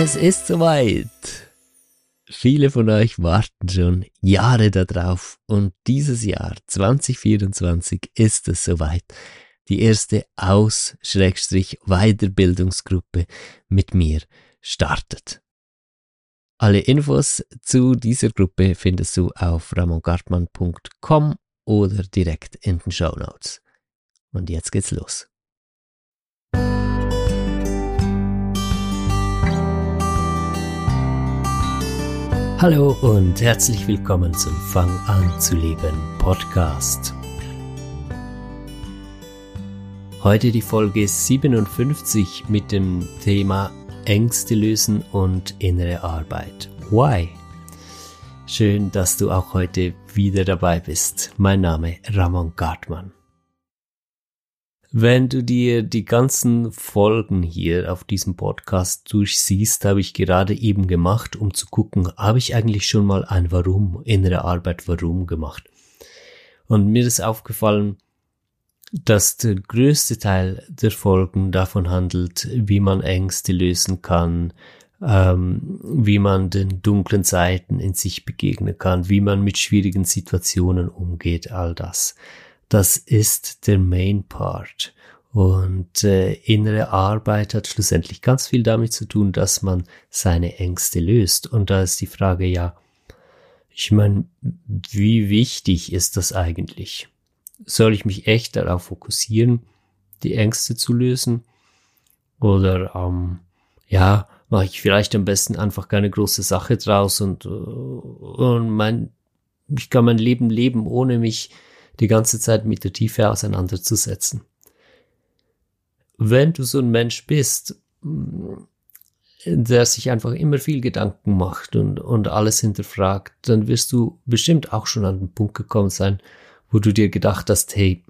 Es ist soweit. Viele von euch warten schon Jahre darauf und dieses Jahr 2024 ist es soweit. Die erste Aus-Weiterbildungsgruppe mit mir startet. Alle Infos zu dieser Gruppe findest du auf ramongartmann.com oder direkt in den Show Notes. Und jetzt geht's los. Hallo und herzlich willkommen zum Fang an zu leben Podcast. Heute die Folge 57 mit dem Thema Ängste lösen und innere Arbeit. Why? Schön, dass du auch heute wieder dabei bist. Mein Name Ramon Gartmann. Wenn du dir die ganzen Folgen hier auf diesem Podcast durchsiehst, habe ich gerade eben gemacht, um zu gucken, habe ich eigentlich schon mal ein Warum, innere Arbeit Warum gemacht. Und mir ist aufgefallen, dass der größte Teil der Folgen davon handelt, wie man Ängste lösen kann, ähm, wie man den dunklen Seiten in sich begegnen kann, wie man mit schwierigen Situationen umgeht, all das. Das ist der Main Part. Und äh, innere Arbeit hat schlussendlich ganz viel damit zu tun, dass man seine Ängste löst. Und da ist die Frage ja, ich meine, wie wichtig ist das eigentlich? Soll ich mich echt darauf fokussieren, die Ängste zu lösen? Oder ähm, ja, mache ich vielleicht am besten einfach keine große Sache draus und, äh, und mein, ich kann mein Leben leben, ohne mich die ganze Zeit mit der Tiefe auseinanderzusetzen. Wenn du so ein Mensch bist, der sich einfach immer viel Gedanken macht und, und alles hinterfragt, dann wirst du bestimmt auch schon an den Punkt gekommen sein, wo du dir gedacht hast, hey,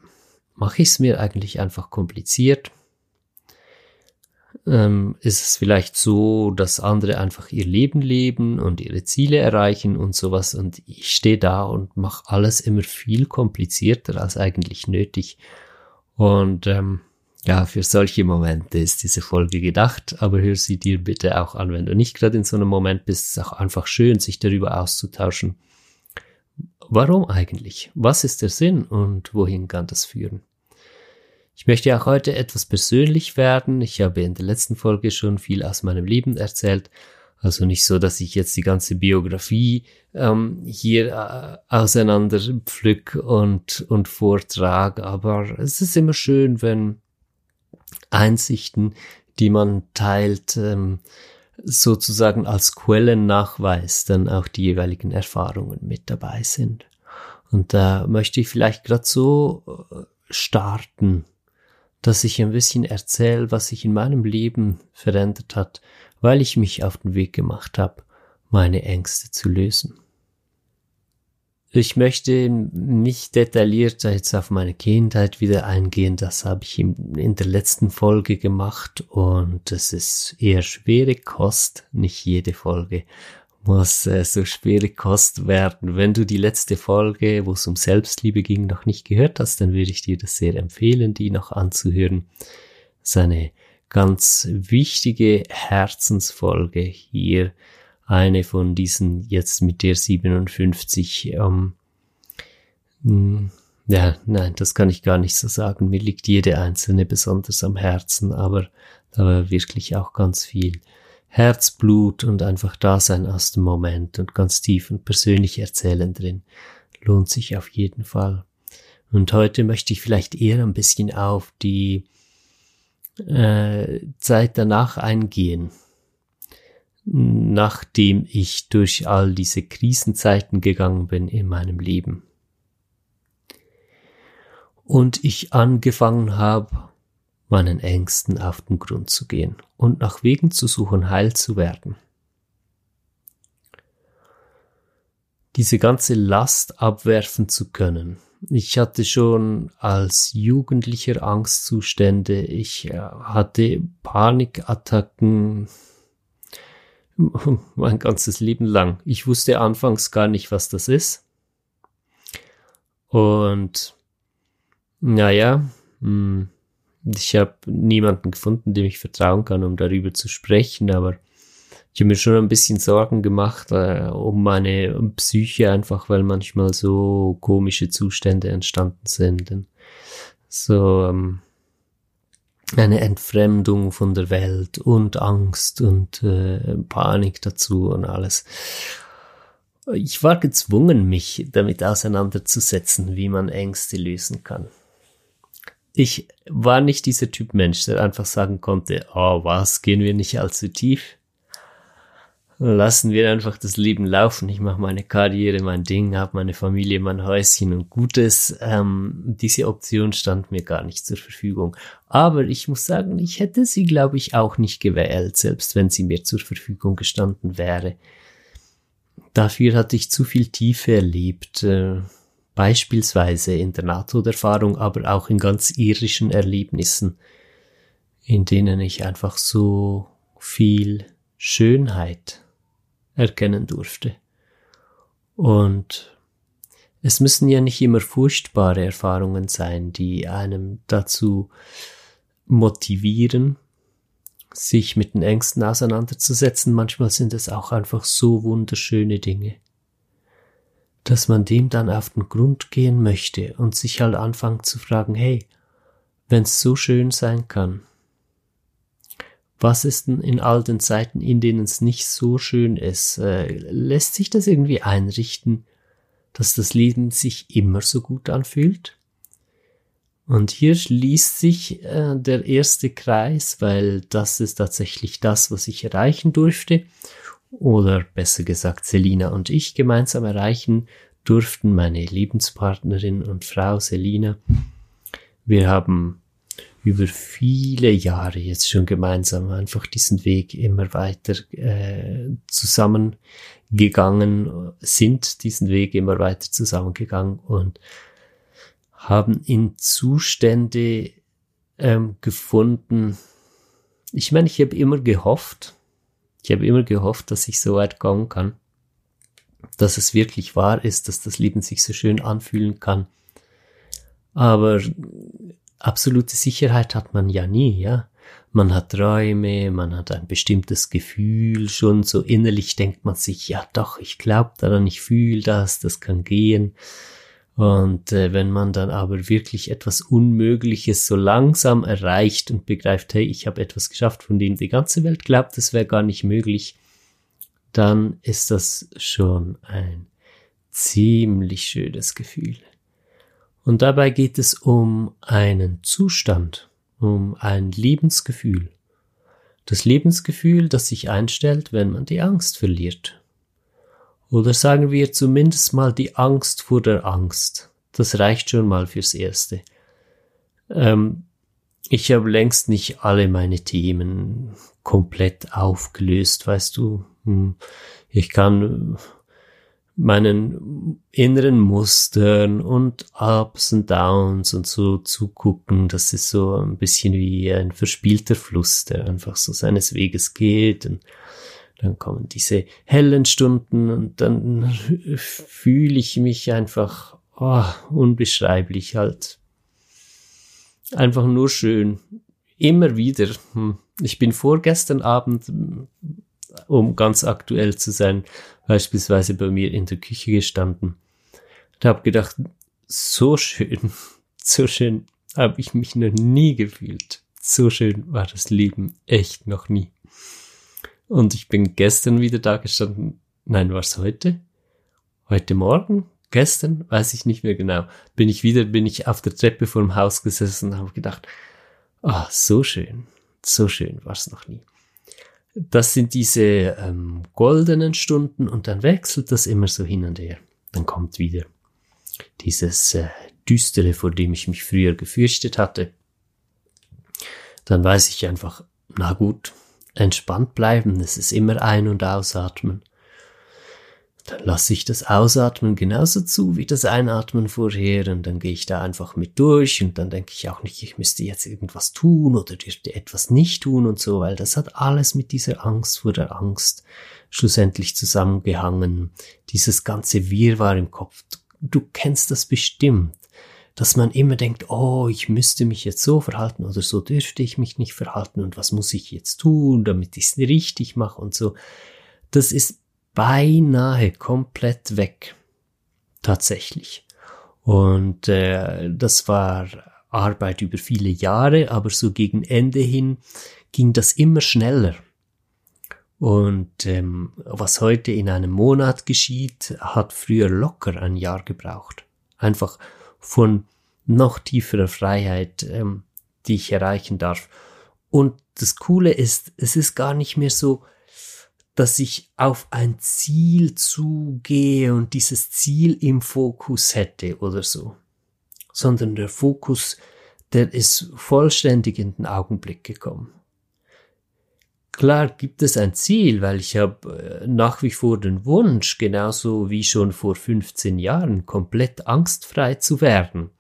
mache ich es mir eigentlich einfach kompliziert? Ähm, ist es vielleicht so, dass andere einfach ihr Leben leben und ihre Ziele erreichen und sowas und ich stehe da und mache alles immer viel komplizierter als eigentlich nötig. Und ähm, ja, für solche Momente ist diese Folge gedacht, aber hör sie dir bitte auch an, wenn du nicht gerade in so einem Moment bist. Es ist auch einfach schön, sich darüber auszutauschen Warum eigentlich? Was ist der Sinn und wohin kann das führen? Ich möchte auch heute etwas persönlich werden. Ich habe in der letzten Folge schon viel aus meinem Leben erzählt. Also nicht so, dass ich jetzt die ganze Biografie ähm, hier äh, auseinander pflück und, und vortrage, aber es ist immer schön, wenn Einsichten, die man teilt, ähm, sozusagen als Quellennachweis dann auch die jeweiligen Erfahrungen mit dabei sind. Und da möchte ich vielleicht gerade so äh, starten, dass ich ein bisschen erzähle, was sich in meinem Leben verändert hat, weil ich mich auf den Weg gemacht habe, meine Ängste zu lösen. Ich möchte nicht detailliert jetzt auf meine Kindheit wieder eingehen. Das habe ich in der letzten Folge gemacht und es ist eher schwere Kost. Nicht jede Folge muss äh, so schwere Kost werden. Wenn du die letzte Folge, wo es um Selbstliebe ging, noch nicht gehört hast, dann würde ich dir das sehr empfehlen, die noch anzuhören. Das ist eine ganz wichtige Herzensfolge hier eine von diesen jetzt mit der 57. Ähm, hm, ja, nein, das kann ich gar nicht so sagen. Mir liegt jede einzelne besonders am Herzen, aber da war wirklich auch ganz viel Herzblut und einfach Dasein aus dem Moment und ganz tief und persönlich erzählen drin. Lohnt sich auf jeden Fall. Und heute möchte ich vielleicht eher ein bisschen auf die äh, Zeit danach eingehen nachdem ich durch all diese Krisenzeiten gegangen bin in meinem Leben. Und ich angefangen habe, meinen Ängsten auf den Grund zu gehen und nach Wegen zu suchen, heil zu werden. Diese ganze Last abwerfen zu können. Ich hatte schon als Jugendlicher Angstzustände, ich äh, hatte Panikattacken, mein ganzes Leben lang. Ich wusste anfangs gar nicht, was das ist. Und naja, hm, ich habe niemanden gefunden, dem ich vertrauen kann, um darüber zu sprechen, aber ich habe mir schon ein bisschen Sorgen gemacht äh, um meine Psyche, einfach weil manchmal so komische Zustände entstanden sind. So ähm, eine Entfremdung von der Welt und Angst und äh, Panik dazu und alles. Ich war gezwungen, mich damit auseinanderzusetzen, wie man Ängste lösen kann. Ich war nicht dieser Typ Mensch, der einfach sagen konnte, oh was, gehen wir nicht allzu tief? Lassen wir einfach das Leben laufen. Ich mache meine Karriere, mein Ding, habe meine Familie, mein Häuschen und Gutes. Ähm, diese Option stand mir gar nicht zur Verfügung. Aber ich muss sagen, ich hätte sie, glaube ich, auch nicht gewählt, selbst wenn sie mir zur Verfügung gestanden wäre. Dafür hatte ich zu viel Tiefe erlebt, äh, beispielsweise in der Nahtoderfahrung, aber auch in ganz irischen Erlebnissen, in denen ich einfach so viel Schönheit erkennen durfte. Und es müssen ja nicht immer furchtbare Erfahrungen sein, die einem dazu motivieren, sich mit den Ängsten auseinanderzusetzen. Manchmal sind es auch einfach so wunderschöne Dinge, dass man dem dann auf den Grund gehen möchte und sich halt anfangen zu fragen, hey, wenn es so schön sein kann, was ist denn in all den Zeiten, in denen es nicht so schön ist? Äh, lässt sich das irgendwie einrichten, dass das Leben sich immer so gut anfühlt? Und hier schließt sich äh, der erste Kreis, weil das ist tatsächlich das, was ich erreichen durfte. Oder besser gesagt, Selina und ich gemeinsam erreichen durften, meine Lebenspartnerin und Frau Selina. Wir haben über viele Jahre jetzt schon gemeinsam einfach diesen Weg immer weiter äh, zusammengegangen, sind diesen Weg immer weiter zusammengegangen und haben in Zustände ähm, gefunden. Ich meine, ich habe immer gehofft, ich habe immer gehofft, dass ich so weit kommen kann, dass es wirklich wahr ist, dass das Leben sich so schön anfühlen kann. Aber absolute Sicherheit hat man ja nie, ja. Man hat Träume, man hat ein bestimmtes Gefühl schon, so innerlich denkt man sich, ja doch, ich glaube daran, ich fühle das, das kann gehen. Und äh, wenn man dann aber wirklich etwas Unmögliches so langsam erreicht und begreift, hey, ich habe etwas geschafft, von dem die ganze Welt glaubt, das wäre gar nicht möglich, dann ist das schon ein ziemlich schönes Gefühl. Und dabei geht es um einen Zustand, um ein Lebensgefühl. Das Lebensgefühl, das sich einstellt, wenn man die Angst verliert. Oder sagen wir zumindest mal die Angst vor der Angst. Das reicht schon mal fürs Erste. Ähm, ich habe längst nicht alle meine Themen komplett aufgelöst, weißt du. Hm, ich kann meinen inneren Mustern und Ups und Downs und so zugucken. Das ist so ein bisschen wie ein verspielter Fluss, der einfach so seines Weges geht. Und dann kommen diese hellen Stunden und dann fühle ich mich einfach oh, unbeschreiblich halt. Einfach nur schön. Immer wieder. Hm. Ich bin vorgestern Abend um ganz aktuell zu sein, beispielsweise bei mir in der Küche gestanden und habe gedacht, so schön, so schön habe ich mich noch nie gefühlt. So schön war das Leben echt noch nie. Und ich bin gestern wieder da gestanden. Nein, war es heute? Heute Morgen? Gestern? Weiß ich nicht mehr genau. Bin ich wieder, bin ich auf der Treppe vor dem Haus gesessen und habe gedacht, ah, oh, so schön, so schön war es noch nie das sind diese ähm, goldenen Stunden und dann wechselt das immer so hin und her. Dann kommt wieder dieses äh, Düstere, vor dem ich mich früher gefürchtet hatte. Dann weiß ich einfach, na gut, entspannt bleiben, es ist immer ein- und ausatmen dann lasse ich das Ausatmen genauso zu wie das Einatmen vorher und dann gehe ich da einfach mit durch und dann denke ich auch nicht, ich müsste jetzt irgendwas tun oder dürfte etwas nicht tun und so, weil das hat alles mit dieser Angst vor der Angst schlussendlich zusammengehangen. Dieses ganze Wirrwarr im Kopf. Du, du kennst das bestimmt dass man immer denkt, oh, ich müsste mich jetzt so verhalten oder so dürfte ich mich nicht verhalten und was muss ich jetzt tun, damit ich es richtig mache und so. Das ist beinahe komplett weg. Tatsächlich. Und äh, das war Arbeit über viele Jahre, aber so gegen Ende hin ging das immer schneller. Und ähm, was heute in einem Monat geschieht, hat früher locker ein Jahr gebraucht. Einfach von noch tieferer Freiheit, ähm, die ich erreichen darf. Und das Coole ist, es ist gar nicht mehr so, dass ich auf ein Ziel zugehe und dieses Ziel im Fokus hätte oder so, sondern der Fokus, der ist vollständig in den Augenblick gekommen. Klar gibt es ein Ziel, weil ich habe äh, nach wie vor den Wunsch, genauso wie schon vor 15 Jahren, komplett angstfrei zu werden.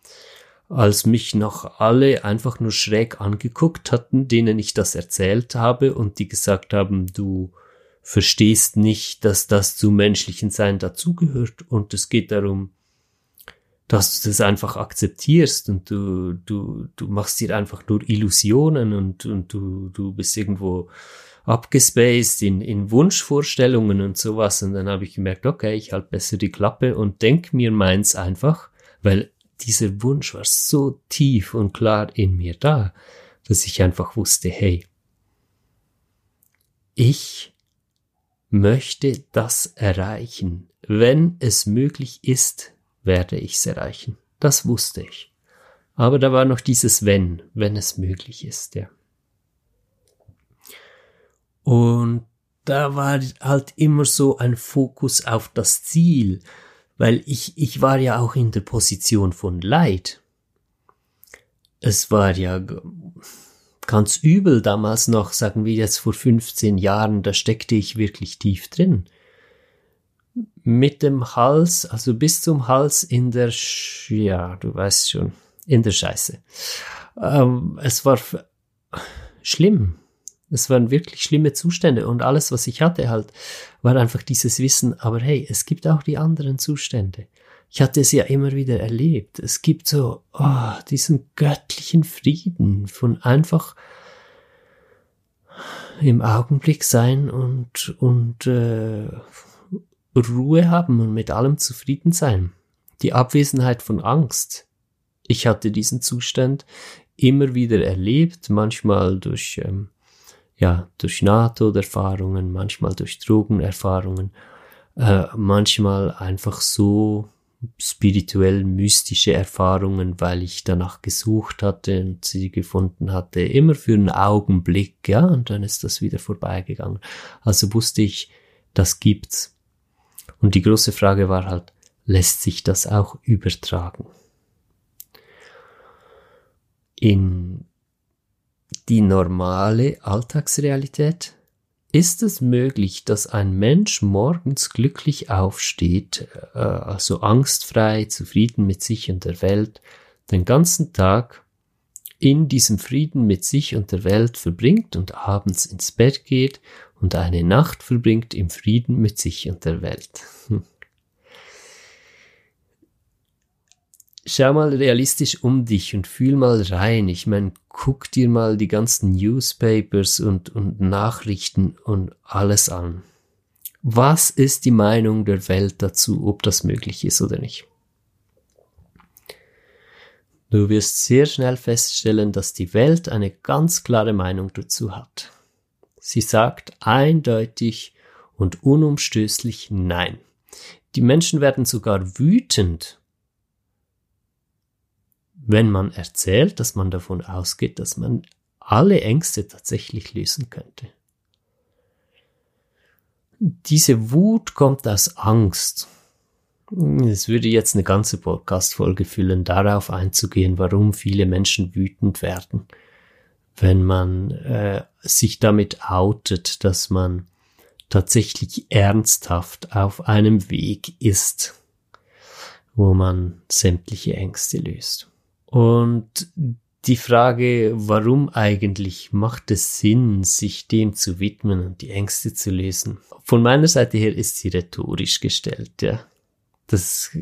Als mich noch alle einfach nur schräg angeguckt hatten, denen ich das erzählt habe und die gesagt haben, du verstehst nicht, dass das zu menschlichen Sein dazugehört und es geht darum, dass du das einfach akzeptierst und du, du, du machst dir einfach nur Illusionen und, und du, du bist irgendwo abgespaced in, in Wunschvorstellungen und sowas. Und dann habe ich gemerkt, okay, ich halte besser die Klappe und denk mir meins einfach, weil dieser Wunsch war so tief und klar in mir da, dass ich einfach wusste, hey, ich möchte das erreichen. Wenn es möglich ist, werde ich es erreichen. Das wusste ich. Aber da war noch dieses wenn, wenn es möglich ist, ja. Und da war halt immer so ein Fokus auf das Ziel, weil ich, ich war ja auch in der Position von Leid. Es war ja ganz übel damals noch, sagen wir jetzt vor 15 Jahren, da steckte ich wirklich tief drin. Mit dem Hals, also bis zum Hals in der, Sch ja, du weißt schon, in der Scheiße. Ähm, es war schlimm. Es waren wirklich schlimme Zustände und alles, was ich hatte halt, war einfach dieses Wissen, aber hey, es gibt auch die anderen Zustände. Ich hatte es ja immer wieder erlebt. Es gibt so oh, diesen göttlichen Frieden von einfach im Augenblick sein und, und äh, Ruhe haben und mit allem zufrieden sein. Die Abwesenheit von Angst. Ich hatte diesen Zustand immer wieder erlebt, manchmal durch ähm, ja, durch NATO-Erfahrungen, manchmal durch Drogenerfahrungen, äh, manchmal einfach so spirituell mystische Erfahrungen, weil ich danach gesucht hatte und sie gefunden hatte, immer für einen Augenblick, ja, und dann ist das wieder vorbeigegangen. Also wusste ich, das gibt's. Und die große Frage war halt, lässt sich das auch übertragen? In die normale Alltagsrealität? Ist es möglich, dass ein Mensch morgens glücklich aufsteht, äh, also angstfrei, zufrieden mit sich und der Welt, den ganzen Tag in diesem Frieden mit sich und der Welt verbringt und abends ins Bett geht und eine Nacht verbringt im Frieden mit sich und der Welt? Hm. Schau mal realistisch um dich und fühl mal rein. Ich meine, guck dir mal die ganzen Newspapers und, und Nachrichten und alles an. Was ist die Meinung der Welt dazu, ob das möglich ist oder nicht? Du wirst sehr schnell feststellen, dass die Welt eine ganz klare Meinung dazu hat. Sie sagt eindeutig und unumstößlich Nein. Die Menschen werden sogar wütend, wenn man erzählt, dass man davon ausgeht, dass man alle Ängste tatsächlich lösen könnte. Diese Wut kommt aus Angst. Es würde jetzt eine ganze Podcast-Folge füllen, darauf einzugehen, warum viele Menschen wütend werden, wenn man äh, sich damit outet, dass man tatsächlich ernsthaft auf einem Weg ist, wo man sämtliche Ängste löst. Und die Frage, warum eigentlich macht es Sinn, sich dem zu widmen und die Ängste zu lösen? Von meiner Seite her ist sie rhetorisch gestellt, ja. Das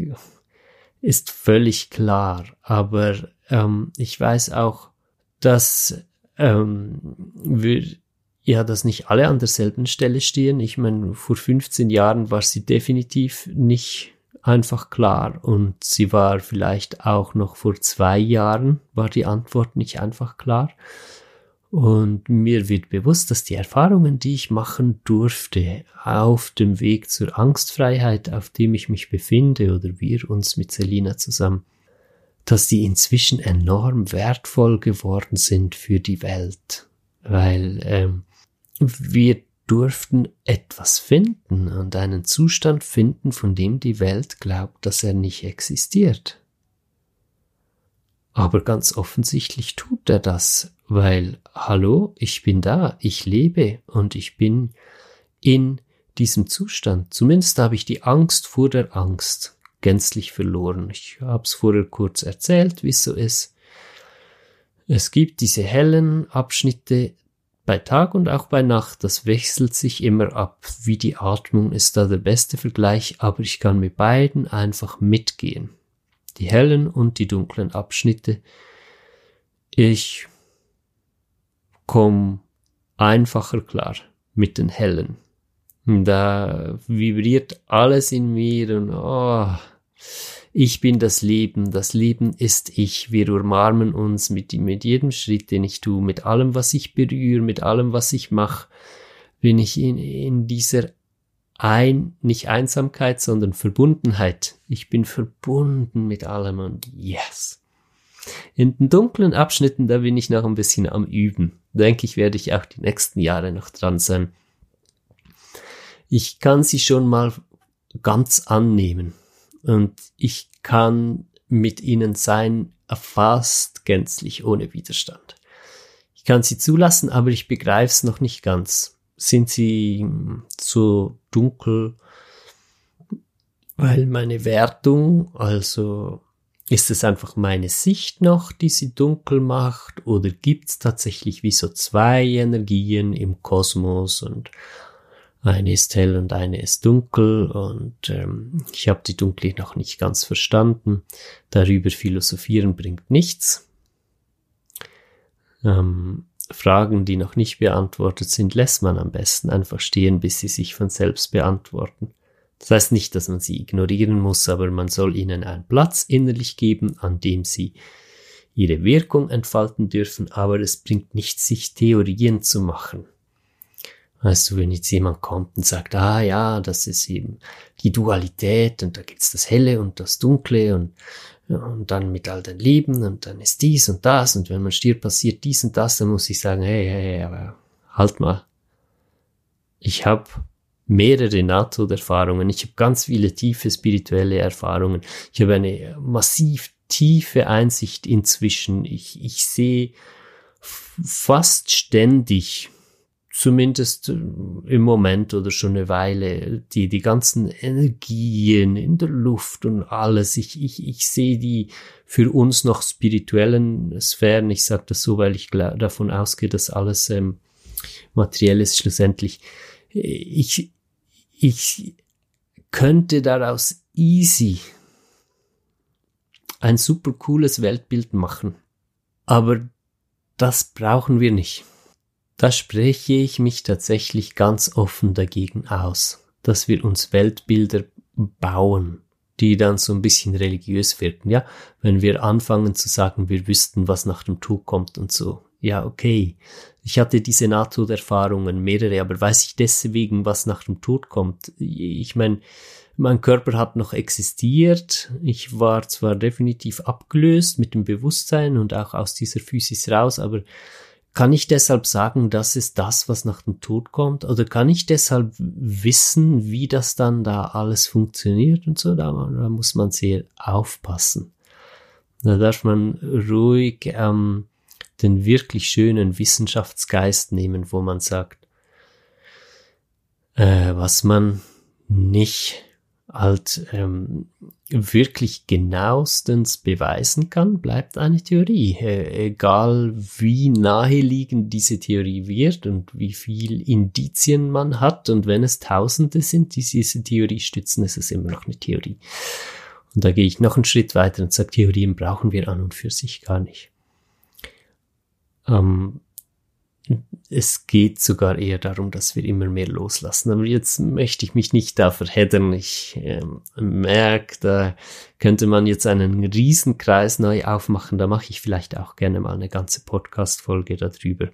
ist völlig klar. Aber ähm, ich weiß auch, dass ähm, wir ja, dass nicht alle an derselben Stelle stehen. Ich meine, vor 15 Jahren war sie definitiv nicht einfach klar und sie war vielleicht auch noch vor zwei Jahren war die Antwort nicht einfach klar. Und mir wird bewusst, dass die Erfahrungen, die ich machen durfte, auf dem Weg zur Angstfreiheit, auf dem ich mich befinde, oder wir uns mit Selina zusammen, dass die inzwischen enorm wertvoll geworden sind für die Welt. Weil ähm, wir durften etwas finden und einen Zustand finden, von dem die Welt glaubt, dass er nicht existiert. Aber ganz offensichtlich tut er das, weil, hallo, ich bin da, ich lebe und ich bin in diesem Zustand. Zumindest habe ich die Angst vor der Angst gänzlich verloren. Ich habe es vorher kurz erzählt, wie es so ist. Es gibt diese hellen Abschnitte bei Tag und auch bei Nacht. Das wechselt sich immer ab. Wie die Atmung ist da der beste Vergleich, aber ich kann mit beiden einfach mitgehen. Die hellen und die dunklen Abschnitte. Ich komme einfacher klar mit den hellen. Da vibriert alles in mir und oh, ich bin das Leben, das Leben ist ich. Wir umarmen uns mit, mit jedem Schritt, den ich tue, mit allem, was ich berühre, mit allem, was ich mache, bin ich in, in dieser ein, nicht Einsamkeit, sondern Verbundenheit. Ich bin verbunden mit allem und yes. In den dunklen Abschnitten, da bin ich noch ein bisschen am Üben. Denke ich, werde ich auch die nächsten Jahre noch dran sein. Ich kann sie schon mal ganz annehmen und ich kann mit ihnen sein fast gänzlich ohne Widerstand. Ich kann sie zulassen, aber ich begreife es noch nicht ganz. Sind sie zu dunkel, weil meine Wertung, also ist es einfach meine Sicht noch, die sie dunkel macht, oder gibt es tatsächlich wie so zwei Energien im Kosmos und eine ist hell und eine ist dunkel und ähm, ich habe die dunkle noch nicht ganz verstanden. Darüber philosophieren bringt nichts. Ähm, Fragen, die noch nicht beantwortet sind, lässt man am besten einfach stehen, bis sie sich von selbst beantworten. Das heißt nicht, dass man sie ignorieren muss, aber man soll ihnen einen Platz innerlich geben, an dem sie ihre Wirkung entfalten dürfen, aber es bringt nichts, sich Theorien zu machen. Weißt du, wenn jetzt jemand kommt und sagt, ah ja, das ist eben die Dualität und da gibt's das Helle und das Dunkle und, und dann mit all den Leben und dann ist dies und das und wenn man stirbt, passiert dies und das, dann muss ich sagen, hey, hey, aber halt mal. Ich habe mehrere NATO-Erfahrungen, ich habe ganz viele tiefe spirituelle Erfahrungen, ich habe eine massiv tiefe Einsicht inzwischen, ich, ich sehe fast ständig zumindest äh, im Moment oder schon eine Weile, die, die ganzen Energien in der Luft und alles, ich, ich, ich sehe die für uns noch spirituellen Sphären, ich sage das so, weil ich davon ausgehe, dass alles ähm, materiell ist schlussendlich. Ich, ich könnte daraus easy ein super cooles Weltbild machen. Aber das brauchen wir nicht. Da spreche ich mich tatsächlich ganz offen dagegen aus, dass wir uns Weltbilder bauen, die dann so ein bisschen religiös wirken, ja, wenn wir anfangen zu sagen, wir wüssten, was nach dem Tod kommt und so. Ja, okay. Ich hatte diese Nahtoderfahrungen, mehrere, aber weiß ich deswegen, was nach dem Tod kommt? Ich meine, mein Körper hat noch existiert. Ich war zwar definitiv abgelöst mit dem Bewusstsein und auch aus dieser Physis raus, aber kann ich deshalb sagen, das ist das, was nach dem Tod kommt? Oder kann ich deshalb wissen, wie das dann da alles funktioniert und so? Da, da muss man sehr aufpassen. Da darf man ruhig ähm, den wirklich schönen Wissenschaftsgeist nehmen, wo man sagt, äh, was man nicht halt ähm, wirklich genauestens beweisen kann, bleibt eine Theorie. Äh, egal wie naheliegend diese Theorie wird und wie viel Indizien man hat und wenn es Tausende sind, die diese Theorie stützen, ist es immer noch eine Theorie. Und da gehe ich noch einen Schritt weiter und sage, Theorien brauchen wir an und für sich gar nicht. Ähm, es geht sogar eher darum, dass wir immer mehr loslassen. Aber jetzt möchte ich mich nicht da verheddern. Ich äh, merke, da könnte man jetzt einen Riesenkreis neu aufmachen. Da mache ich vielleicht auch gerne mal eine ganze Podcast-Folge darüber.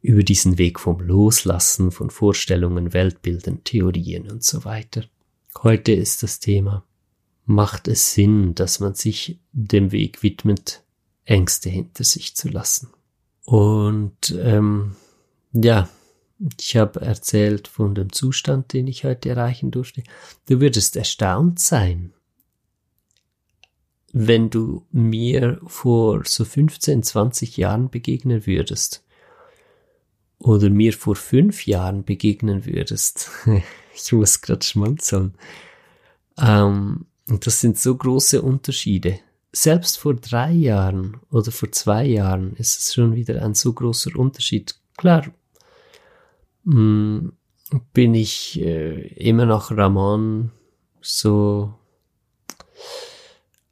Über diesen Weg vom Loslassen von Vorstellungen, Weltbildern, Theorien und so weiter. Heute ist das Thema, macht es Sinn, dass man sich dem Weg widmet, Ängste hinter sich zu lassen? Und ähm, ja, ich habe erzählt von dem Zustand, den ich heute erreichen durfte. Du würdest erstaunt sein, wenn du mir vor so 15, 20 Jahren begegnen würdest. Oder mir vor fünf Jahren begegnen würdest. ich muss gerade schmunzeln. Ähm, das sind so große Unterschiede selbst vor drei Jahren oder vor zwei Jahren ist es schon wieder ein so großer Unterschied. Klar, mh, mm, bin ich äh, immer noch Ramon so,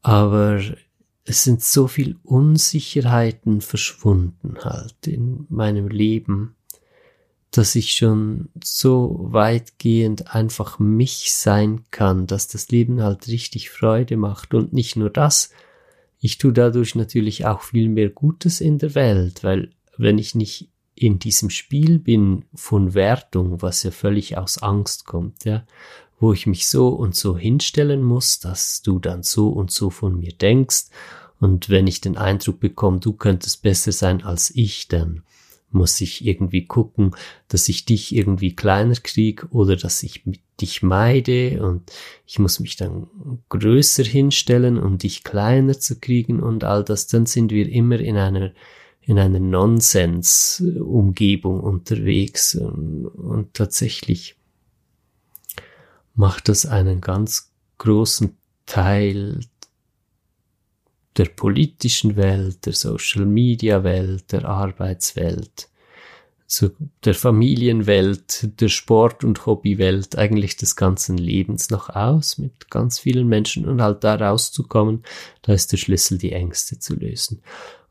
aber es sind so viel Unsicherheiten verschwunden halt in meinem Leben, dass ich schon so weitgehend einfach mich sein kann, dass das Leben halt richtig Freude macht und nicht nur das, ich tue dadurch natürlich auch viel mehr Gutes in der Welt, weil wenn ich nicht in diesem Spiel bin von Wertung, was ja völlig aus Angst kommt, ja, wo ich mich so und so hinstellen muss, dass du dann so und so von mir denkst, und wenn ich den Eindruck bekomme, du könntest besser sein als ich, dann muss ich irgendwie gucken, dass ich dich irgendwie kleiner krieg oder dass ich dich meide und ich muss mich dann größer hinstellen, um dich kleiner zu kriegen und all das, dann sind wir immer in einer in einer Nonsens-Umgebung unterwegs und, und tatsächlich macht das einen ganz großen Teil der politischen Welt, der Social Media Welt, der Arbeitswelt, zu der Familienwelt, der Sport- und Hobbywelt, eigentlich des ganzen Lebens noch aus mit ganz vielen Menschen und halt da rauszukommen, da ist der Schlüssel, die Ängste zu lösen.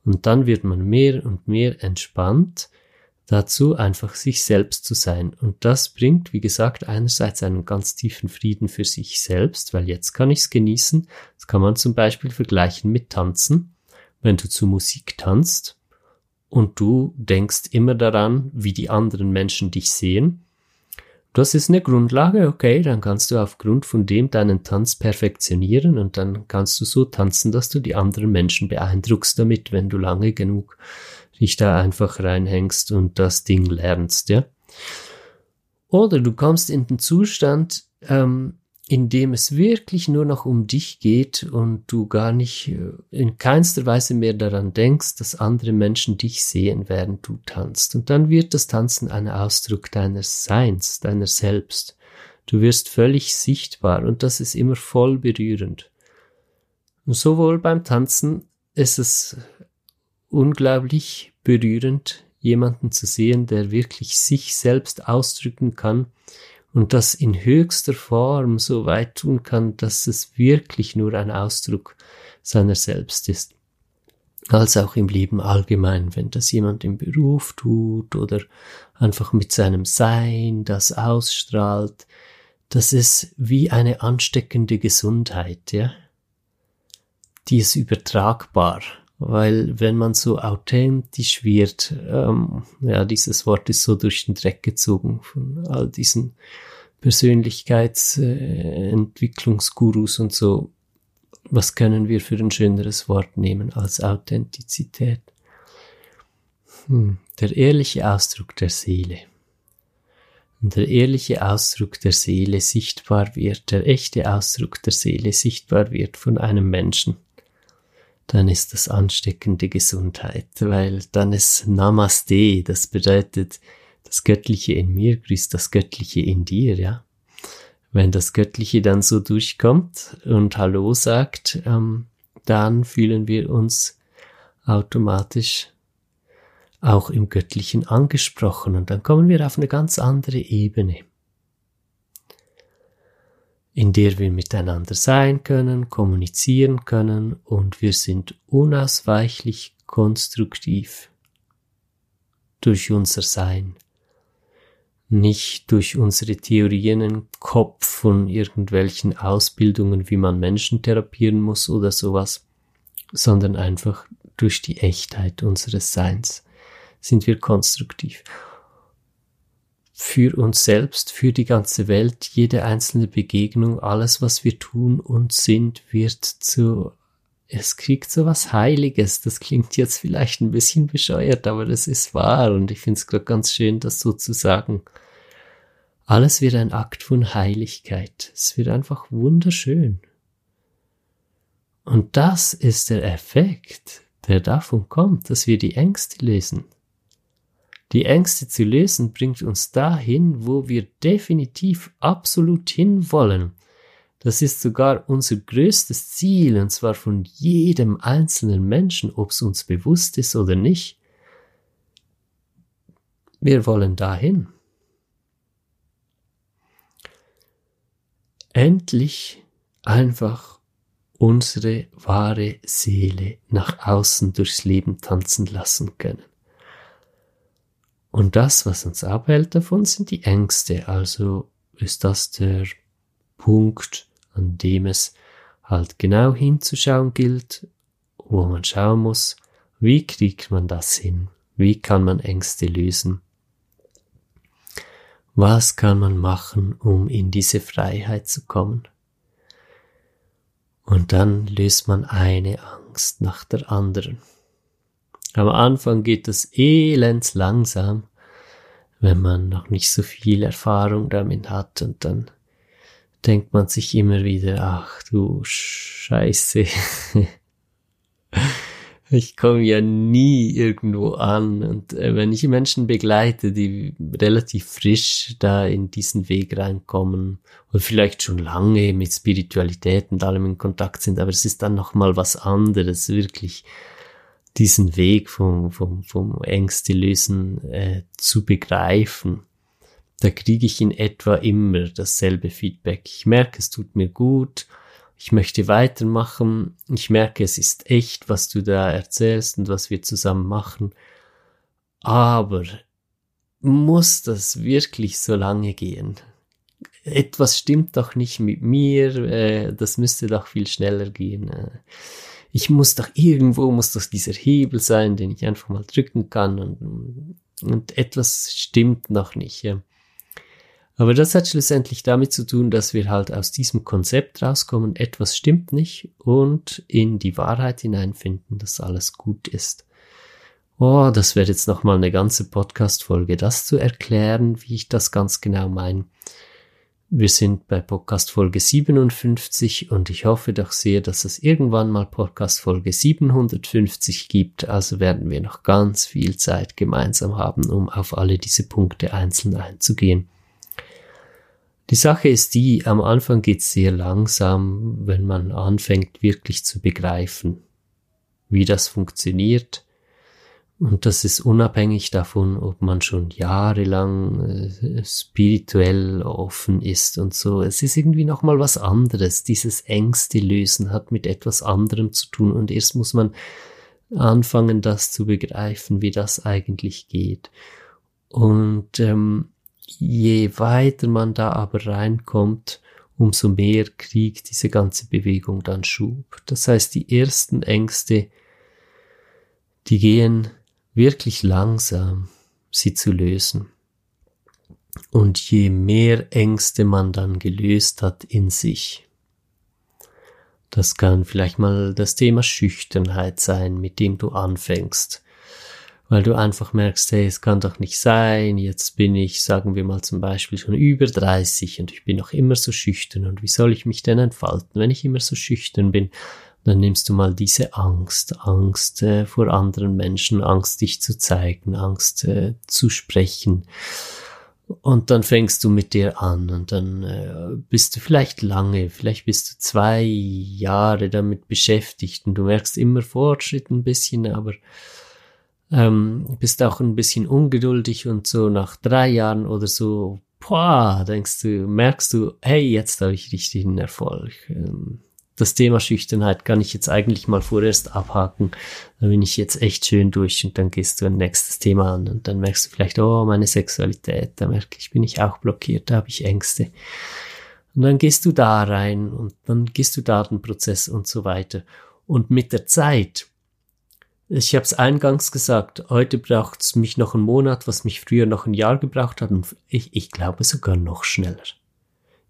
Und dann wird man mehr und mehr entspannt dazu, einfach sich selbst zu sein. Und das bringt, wie gesagt, einerseits einen ganz tiefen Frieden für sich selbst, weil jetzt kann ich es genießen. Das kann man zum Beispiel vergleichen mit Tanzen. Wenn du zu Musik tanzt und du denkst immer daran, wie die anderen Menschen dich sehen, das ist eine Grundlage, okay, dann kannst du aufgrund von dem deinen Tanz perfektionieren und dann kannst du so tanzen, dass du die anderen Menschen beeindruckst damit, wenn du lange genug dich da einfach reinhängst und das Ding lernst, ja. Oder du kommst in den Zustand, ähm, in dem es wirklich nur noch um dich geht und du gar nicht äh, in keinster Weise mehr daran denkst, dass andere Menschen dich sehen, während du tanzt. Und dann wird das Tanzen ein Ausdruck deines Seins, deiner Selbst. Du wirst völlig sichtbar und das ist immer voll berührend. Und sowohl beim Tanzen ist es unglaublich berührend, jemanden zu sehen, der wirklich sich selbst ausdrücken kann und das in höchster Form so weit tun kann, dass es wirklich nur ein Ausdruck seiner selbst ist. Als auch im Leben allgemein, wenn das jemand im Beruf tut oder einfach mit seinem Sein das ausstrahlt, das ist wie eine ansteckende Gesundheit, ja. Die ist übertragbar weil wenn man so authentisch wird, ähm, ja, dieses Wort ist so durch den Dreck gezogen von all diesen Persönlichkeitsentwicklungsgurus und so. Was können wir für ein schöneres Wort nehmen als Authentizität? Hm, der ehrliche Ausdruck der Seele. Und der ehrliche Ausdruck der Seele sichtbar wird, der echte Ausdruck der Seele sichtbar wird von einem Menschen dann ist das ansteckende Gesundheit, weil dann ist Namaste, das bedeutet, das Göttliche in mir grüßt das Göttliche in dir, ja. Wenn das Göttliche dann so durchkommt und Hallo sagt, ähm, dann fühlen wir uns automatisch auch im Göttlichen angesprochen und dann kommen wir auf eine ganz andere Ebene. In der wir miteinander sein können, kommunizieren können und wir sind unausweichlich konstruktiv durch unser Sein, nicht durch unsere Theorien im Kopf von irgendwelchen Ausbildungen, wie man Menschen therapieren muss oder sowas, sondern einfach durch die Echtheit unseres Seins sind wir konstruktiv für uns selbst, für die ganze Welt, jede einzelne Begegnung, alles, was wir tun und sind, wird zu, es kriegt so was Heiliges. Das klingt jetzt vielleicht ein bisschen bescheuert, aber das ist wahr und ich finde es gerade ganz schön, das so zu sagen. Alles wird ein Akt von Heiligkeit. Es wird einfach wunderschön. Und das ist der Effekt, der davon kommt, dass wir die Ängste lösen. Die Ängste zu lösen bringt uns dahin, wo wir definitiv absolut hinwollen. Das ist sogar unser größtes Ziel, und zwar von jedem einzelnen Menschen, ob es uns bewusst ist oder nicht. Wir wollen dahin. Endlich einfach unsere wahre Seele nach außen durchs Leben tanzen lassen können. Und das, was uns abhält davon, sind die Ängste. Also ist das der Punkt, an dem es halt genau hinzuschauen gilt, wo man schauen muss, wie kriegt man das hin? Wie kann man Ängste lösen? Was kann man machen, um in diese Freiheit zu kommen? Und dann löst man eine Angst nach der anderen. Am Anfang geht das elends langsam, wenn man noch nicht so viel Erfahrung damit hat und dann denkt man sich immer wieder, ach du Scheiße, ich komme ja nie irgendwo an. Und äh, wenn ich Menschen begleite, die relativ frisch da in diesen Weg reinkommen oder vielleicht schon lange mit Spiritualität und allem in Kontakt sind, aber es ist dann noch mal was anderes, wirklich diesen Weg vom, vom, vom Ängste lösen äh, zu begreifen, da kriege ich in etwa immer dasselbe Feedback. Ich merke, es tut mir gut, ich möchte weitermachen, ich merke, es ist echt, was du da erzählst und was wir zusammen machen, aber muss das wirklich so lange gehen? Etwas stimmt doch nicht mit mir, äh, das müsste doch viel schneller gehen. Äh ich muss doch irgendwo, muss doch dieser Hebel sein, den ich einfach mal drücken kann und, und etwas stimmt noch nicht. Ja. Aber das hat schlussendlich damit zu tun, dass wir halt aus diesem Konzept rauskommen, etwas stimmt nicht und in die Wahrheit hineinfinden, dass alles gut ist. Oh, das wäre jetzt nochmal eine ganze Podcast-Folge, das zu erklären, wie ich das ganz genau meine. Wir sind bei Podcast Folge 57 und ich hoffe doch sehr, dass es irgendwann mal Podcast Folge 750 gibt. Also werden wir noch ganz viel Zeit gemeinsam haben, um auf alle diese Punkte einzeln einzugehen. Die Sache ist die, am Anfang geht es sehr langsam, wenn man anfängt wirklich zu begreifen, wie das funktioniert, und das ist unabhängig davon, ob man schon jahrelang äh, spirituell offen ist und so. Es ist irgendwie nochmal was anderes. Dieses Ängste lösen hat mit etwas anderem zu tun. Und erst muss man anfangen, das zu begreifen, wie das eigentlich geht. Und ähm, je weiter man da aber reinkommt, umso mehr kriegt diese ganze Bewegung dann Schub. Das heißt, die ersten Ängste, die gehen wirklich langsam sie zu lösen. Und je mehr Ängste man dann gelöst hat in sich, das kann vielleicht mal das Thema Schüchternheit sein, mit dem du anfängst, weil du einfach merkst, hey, es kann doch nicht sein, jetzt bin ich, sagen wir mal zum Beispiel schon über 30 und ich bin noch immer so schüchtern und wie soll ich mich denn entfalten, wenn ich immer so schüchtern bin? Dann nimmst du mal diese Angst, Angst äh, vor anderen Menschen, Angst dich zu zeigen, Angst äh, zu sprechen. Und dann fängst du mit dir an und dann äh, bist du vielleicht lange, vielleicht bist du zwei Jahre damit beschäftigt und du merkst immer Fortschritt ein bisschen, aber ähm, bist auch ein bisschen ungeduldig und so nach drei Jahren oder so boah, denkst du, merkst du, hey, jetzt habe ich richtigen Erfolg. Ähm, das Thema Schüchternheit kann ich jetzt eigentlich mal vorerst abhaken. Da bin ich jetzt echt schön durch und dann gehst du ein nächstes Thema an und dann merkst du vielleicht, oh, meine Sexualität, da merke ich, bin ich auch blockiert, da habe ich Ängste. Und dann gehst du da rein und dann gehst du da den Prozess und so weiter. Und mit der Zeit, ich habe es eingangs gesagt, heute braucht es mich noch einen Monat, was mich früher noch ein Jahr gebraucht hat und ich, ich glaube sogar noch schneller.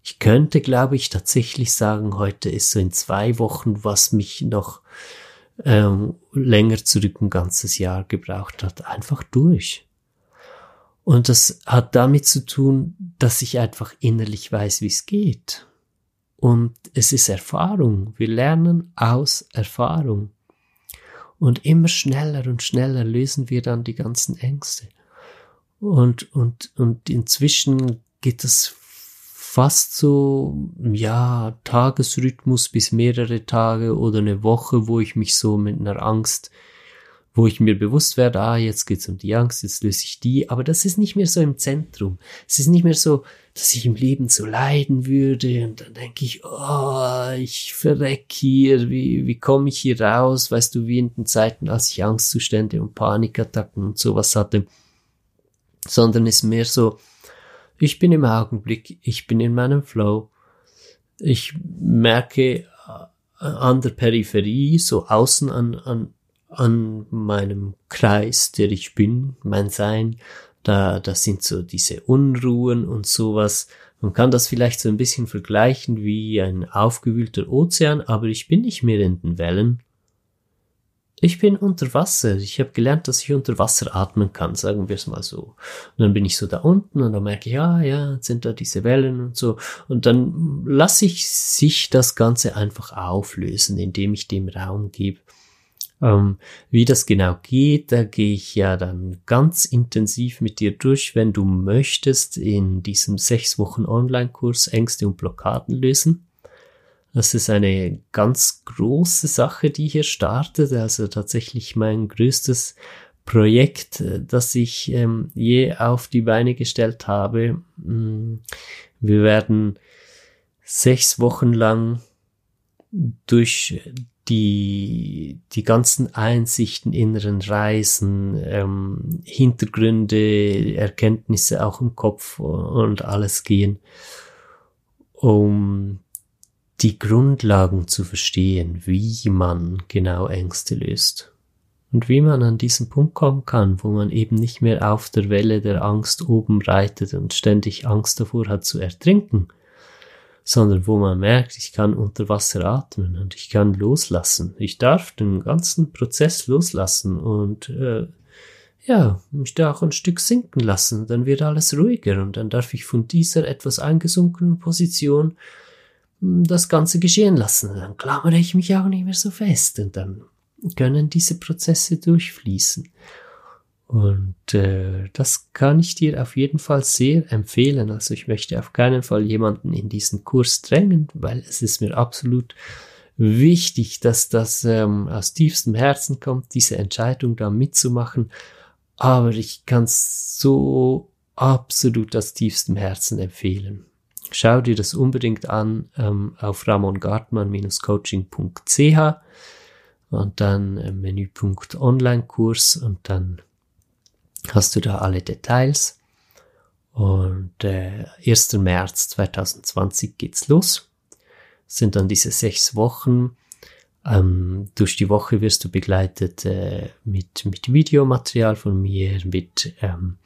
Ich könnte, glaube ich, tatsächlich sagen, heute ist so in zwei Wochen, was mich noch ähm, länger zurück ein ganzes Jahr gebraucht hat, einfach durch. Und das hat damit zu tun, dass ich einfach innerlich weiß, wie es geht. Und es ist Erfahrung. Wir lernen aus Erfahrung. Und immer schneller und schneller lösen wir dann die ganzen Ängste. Und, und, und inzwischen geht es fast so, ja, Tagesrhythmus bis mehrere Tage oder eine Woche, wo ich mich so mit einer Angst, wo ich mir bewusst werde, ah, jetzt geht's um die Angst, jetzt löse ich die, aber das ist nicht mehr so im Zentrum. Es ist nicht mehr so, dass ich im Leben so leiden würde und dann denke ich, oh, ich verreck hier, wie, wie komme ich hier raus? Weißt du, wie in den Zeiten, als ich Angstzustände und Panikattacken und sowas hatte, sondern ist mehr so, ich bin im Augenblick, ich bin in meinem Flow. Ich merke äh, an der Peripherie, so außen an, an, an meinem Kreis, der ich bin, mein Sein, da, da sind so diese Unruhen und sowas. Man kann das vielleicht so ein bisschen vergleichen wie ein aufgewühlter Ozean, aber ich bin nicht mehr in den Wellen, ich bin unter Wasser. Ich habe gelernt, dass ich unter Wasser atmen kann, sagen wir es mal so. Und dann bin ich so da unten und dann merke ich, ja, ja, sind da diese Wellen und so. Und dann lasse ich sich das Ganze einfach auflösen, indem ich dem Raum gebe. Ähm, wie das genau geht, da gehe ich ja dann ganz intensiv mit dir durch, wenn du möchtest, in diesem sechs Wochen Online-Kurs Ängste und Blockaden lösen. Das ist eine ganz große Sache, die hier startet. Also tatsächlich mein größtes Projekt, äh, das ich ähm, je auf die Beine gestellt habe. Mm, wir werden sechs Wochen lang durch die, die ganzen Einsichten, inneren Reisen, ähm, Hintergründe, Erkenntnisse auch im Kopf und alles gehen, um die Grundlagen zu verstehen, wie man genau Ängste löst. Und wie man an diesen Punkt kommen kann, wo man eben nicht mehr auf der Welle der Angst oben reitet und ständig Angst davor hat zu ertrinken, sondern wo man merkt, ich kann unter Wasser atmen und ich kann loslassen. Ich darf den ganzen Prozess loslassen und äh, ja, mich da auch ein Stück sinken lassen, dann wird alles ruhiger und dann darf ich von dieser etwas eingesunkenen Position das Ganze geschehen lassen. Dann klammere ich mich auch nicht mehr so fest und dann können diese Prozesse durchfließen. Und äh, das kann ich dir auf jeden Fall sehr empfehlen. Also ich möchte auf keinen Fall jemanden in diesen Kurs drängen, weil es ist mir absolut wichtig, dass das ähm, aus tiefstem Herzen kommt, diese Entscheidung da mitzumachen. Aber ich kann es so absolut aus tiefstem Herzen empfehlen. Schau dir das unbedingt an ähm, auf ramongartmann-coaching.ch und dann äh, Menüpunkt Online-Kurs und dann hast du da alle Details. Und äh, 1. März 2020 geht's los. Sind dann diese sechs Wochen. Ähm, durch die Woche wirst du begleitet äh, mit, mit Videomaterial von mir, mit ähm,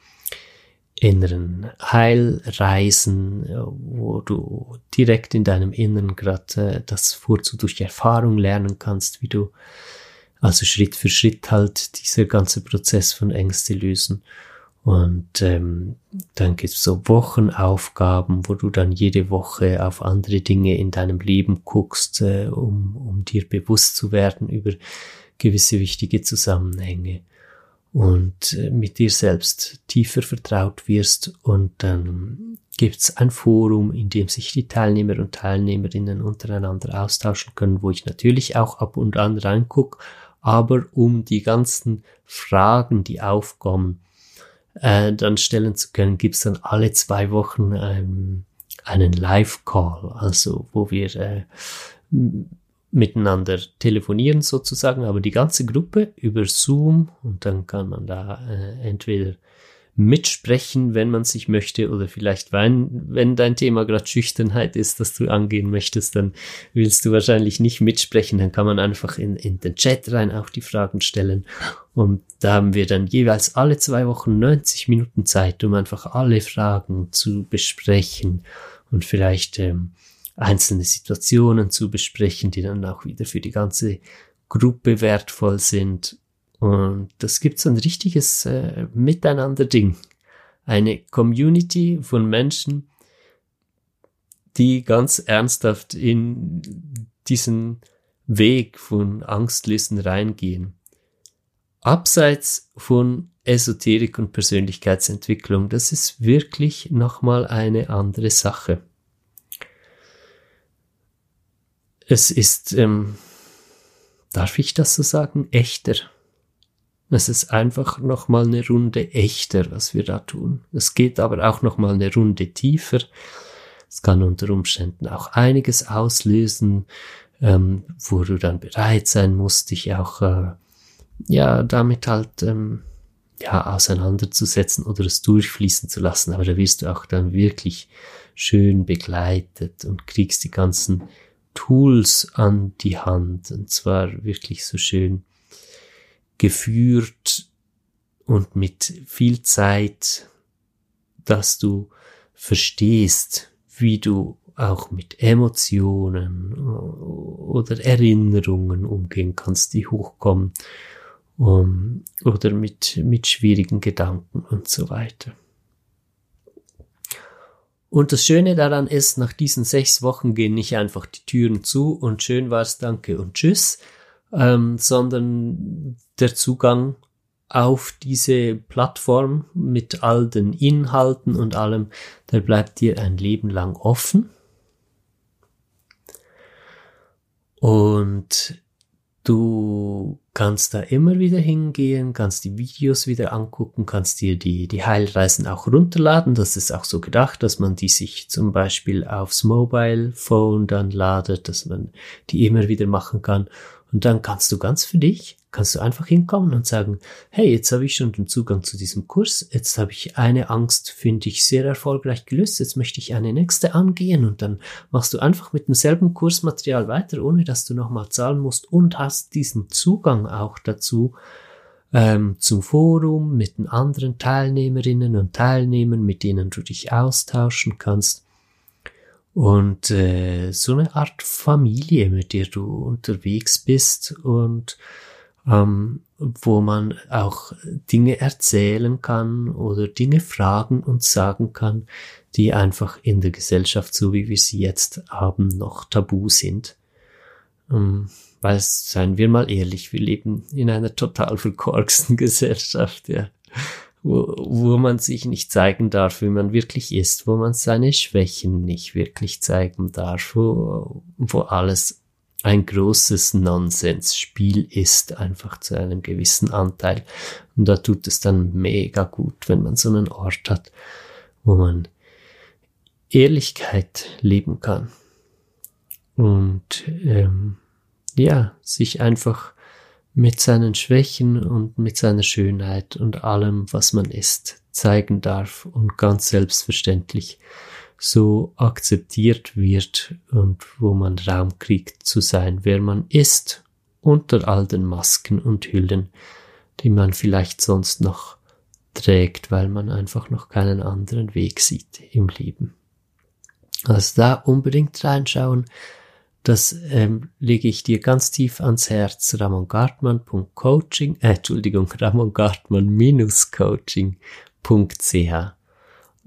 inneren Heilreisen, wo du direkt in deinem Inneren gerade äh, das vorzu durch Erfahrung lernen kannst, wie du also Schritt für Schritt halt dieser ganze Prozess von Ängste lösen. Und ähm, dann gibt's so Wochenaufgaben, wo du dann jede Woche auf andere Dinge in deinem Leben guckst, äh, um, um dir bewusst zu werden über gewisse wichtige Zusammenhänge und äh, mit dir selbst tiefer vertraut wirst und dann gibt's ein Forum, in dem sich die Teilnehmer und Teilnehmerinnen untereinander austauschen können, wo ich natürlich auch ab und an reinguck, aber um die ganzen Fragen, die aufkommen, äh, dann stellen zu können, gibt's dann alle zwei Wochen ähm, einen Live-Call, also wo wir äh, miteinander telefonieren sozusagen, aber die ganze Gruppe über Zoom und dann kann man da äh, entweder mitsprechen, wenn man sich möchte, oder vielleicht, wenn, wenn dein Thema gerade Schüchternheit ist, das du angehen möchtest, dann willst du wahrscheinlich nicht mitsprechen, dann kann man einfach in, in den Chat rein auch die Fragen stellen. Und da haben wir dann jeweils alle zwei Wochen 90 Minuten Zeit, um einfach alle Fragen zu besprechen und vielleicht ähm, einzelne Situationen zu besprechen, die dann auch wieder für die ganze Gruppe wertvoll sind und das gibt so ein richtiges äh, Miteinander-Ding. Eine Community von Menschen, die ganz ernsthaft in diesen Weg von Angstlisten reingehen. Abseits von Esoterik und Persönlichkeitsentwicklung, das ist wirklich nochmal eine andere Sache. Es ist, ähm, darf ich das so sagen, echter es ist einfach nochmal eine Runde echter, was wir da tun. Es geht aber auch nochmal eine Runde tiefer. Es kann unter Umständen auch einiges auslösen, ähm, wo du dann bereit sein musst, dich auch äh, ja damit halt ähm, ja auseinanderzusetzen oder es durchfließen zu lassen. Aber da wirst du auch dann wirklich schön begleitet und kriegst die ganzen Tools an die Hand und zwar wirklich so schön geführt und mit viel Zeit, dass du verstehst, wie du auch mit Emotionen oder Erinnerungen umgehen kannst, die hochkommen, um, oder mit, mit schwierigen Gedanken und so weiter. Und das Schöne daran ist, nach diesen sechs Wochen gehen nicht einfach die Türen zu und schön war's, danke und tschüss, ähm, sondern der Zugang auf diese Plattform mit all den Inhalten und allem, der bleibt dir ein Leben lang offen. Und du kannst da immer wieder hingehen, kannst die Videos wieder angucken, kannst dir die, die Heilreisen auch runterladen. Das ist auch so gedacht, dass man die sich zum Beispiel aufs Mobile Phone dann ladet, dass man die immer wieder machen kann. Und dann kannst du ganz für dich, kannst du einfach hinkommen und sagen, hey, jetzt habe ich schon den Zugang zu diesem Kurs, jetzt habe ich eine Angst, finde ich, sehr erfolgreich gelöst, jetzt möchte ich eine nächste angehen und dann machst du einfach mit demselben Kursmaterial weiter, ohne dass du nochmal zahlen musst und hast diesen Zugang auch dazu, ähm, zum Forum mit den anderen Teilnehmerinnen und Teilnehmern, mit denen du dich austauschen kannst und äh, so eine Art Familie, mit der du unterwegs bist und ähm, wo man auch Dinge erzählen kann oder Dinge fragen und sagen kann, die einfach in der Gesellschaft, so wie wir sie jetzt haben, noch tabu sind. Ähm, weil, seien wir mal ehrlich, wir leben in einer total verkorksten Gesellschaft, ja wo, wo man sich nicht zeigen darf, wie man wirklich ist, wo man seine Schwächen nicht wirklich zeigen darf, wo, wo alles ein großes Nonsensspiel ist, einfach zu einem gewissen Anteil. Und da tut es dann mega gut, wenn man so einen Ort hat, wo man Ehrlichkeit leben kann. Und ähm, ja, sich einfach mit seinen Schwächen und mit seiner Schönheit und allem, was man ist, zeigen darf und ganz selbstverständlich so akzeptiert wird und wo man Raum kriegt zu sein, wer man ist, unter all den Masken und Hüllen, die man vielleicht sonst noch trägt, weil man einfach noch keinen anderen Weg sieht im Leben. Also da unbedingt reinschauen, das ähm, lege ich dir ganz tief ans Herz. ramongartmann.coaching, äh, Entschuldigung, ramongartmann-coaching.ch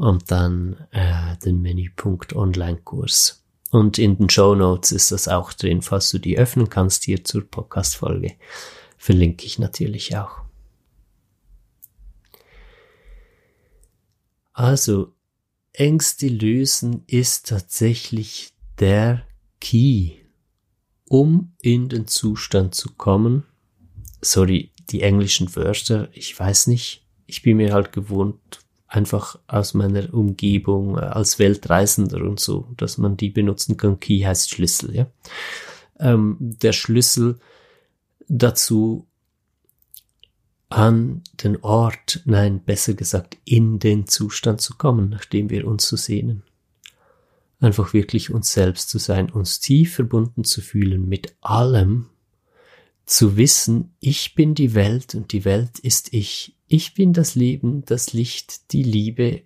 und dann äh, den Menüpunkt Online-Kurs. Und in den Show Notes ist das auch drin, falls du die öffnen kannst hier zur Podcast-Folge. Verlinke ich natürlich auch. Also, Ängste lösen ist tatsächlich der Key, um in den Zustand zu kommen. Sorry, die englischen Wörter, ich weiß nicht. ich bin mir halt gewohnt, einfach aus meiner Umgebung äh, als Weltreisender und so, dass man die benutzen kann. Key heißt Schlüssel, ja. Ähm, der Schlüssel dazu an den Ort, nein, besser gesagt, in den Zustand zu kommen, nachdem wir uns so sehnen. Einfach wirklich uns selbst zu sein, uns tief verbunden zu fühlen mit allem, zu wissen, ich bin die Welt und die Welt ist ich. Ich bin das Leben, das Licht, die Liebe.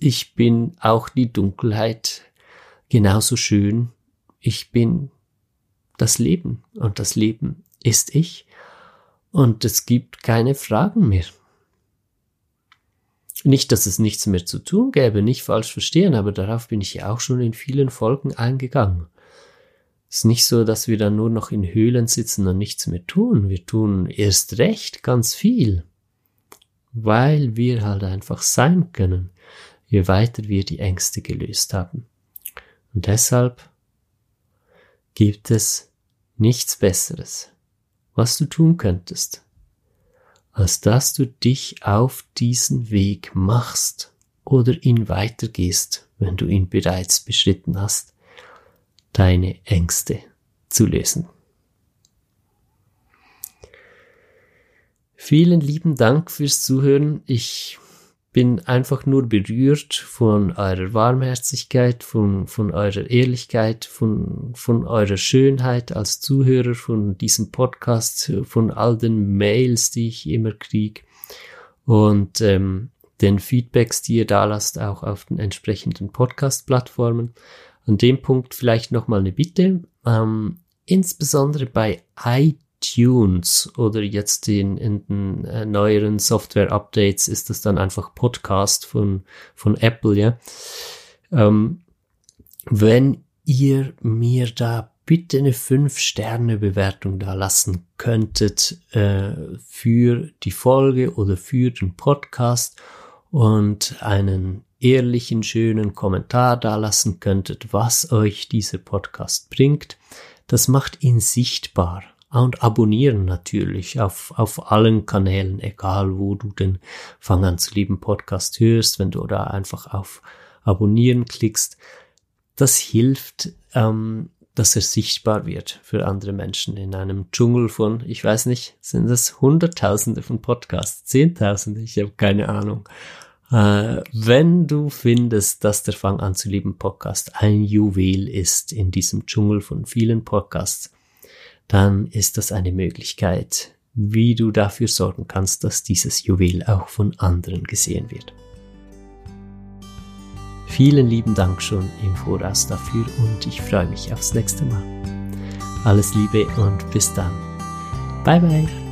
Ich bin auch die Dunkelheit genauso schön. Ich bin das Leben und das Leben ist ich. Und es gibt keine Fragen mehr. Nicht, dass es nichts mehr zu tun gäbe, nicht falsch verstehen, aber darauf bin ich ja auch schon in vielen Folgen eingegangen. Es ist nicht so, dass wir dann nur noch in Höhlen sitzen und nichts mehr tun. Wir tun erst recht ganz viel, weil wir halt einfach sein können, je weiter wir die Ängste gelöst haben. Und deshalb gibt es nichts Besseres, was du tun könntest, als dass du dich auf diesen Weg machst oder ihn weitergehst, wenn du ihn bereits beschritten hast deine Ängste zu lösen. Vielen lieben Dank fürs Zuhören. Ich bin einfach nur berührt von eurer Warmherzigkeit, von, von eurer Ehrlichkeit, von, von eurer Schönheit als Zuhörer von diesem Podcast, von all den Mails, die ich immer kriege und ähm, den Feedbacks, die ihr da lasst, auch auf den entsprechenden Podcast-Plattformen. An dem Punkt vielleicht nochmal eine Bitte. Ähm, insbesondere bei iTunes oder jetzt in, in den äh, neueren Software-Updates ist das dann einfach Podcast von, von Apple, ja. Ähm, wenn ihr mir da bitte eine 5-Sterne-Bewertung da lassen könntet äh, für die Folge oder für den Podcast und einen ehrlichen, schönen Kommentar dalassen könntet, was euch dieser Podcast bringt. Das macht ihn sichtbar. Und abonnieren natürlich auf, auf allen Kanälen, egal wo du den Fang an zu lieben Podcast hörst, wenn du da einfach auf Abonnieren klickst. Das hilft, ähm, dass er sichtbar wird für andere Menschen in einem Dschungel von, ich weiß nicht, sind das Hunderttausende von Podcasts, Zehntausende, ich habe keine Ahnung. Äh, wenn du findest, dass der Fang an zu lieben Podcast ein Juwel ist in diesem Dschungel von vielen Podcasts, dann ist das eine Möglichkeit, wie du dafür sorgen kannst, dass dieses Juwel auch von anderen gesehen wird. Vielen lieben Dank schon im Voraus dafür und ich freue mich aufs nächste Mal. Alles Liebe und bis dann. Bye bye.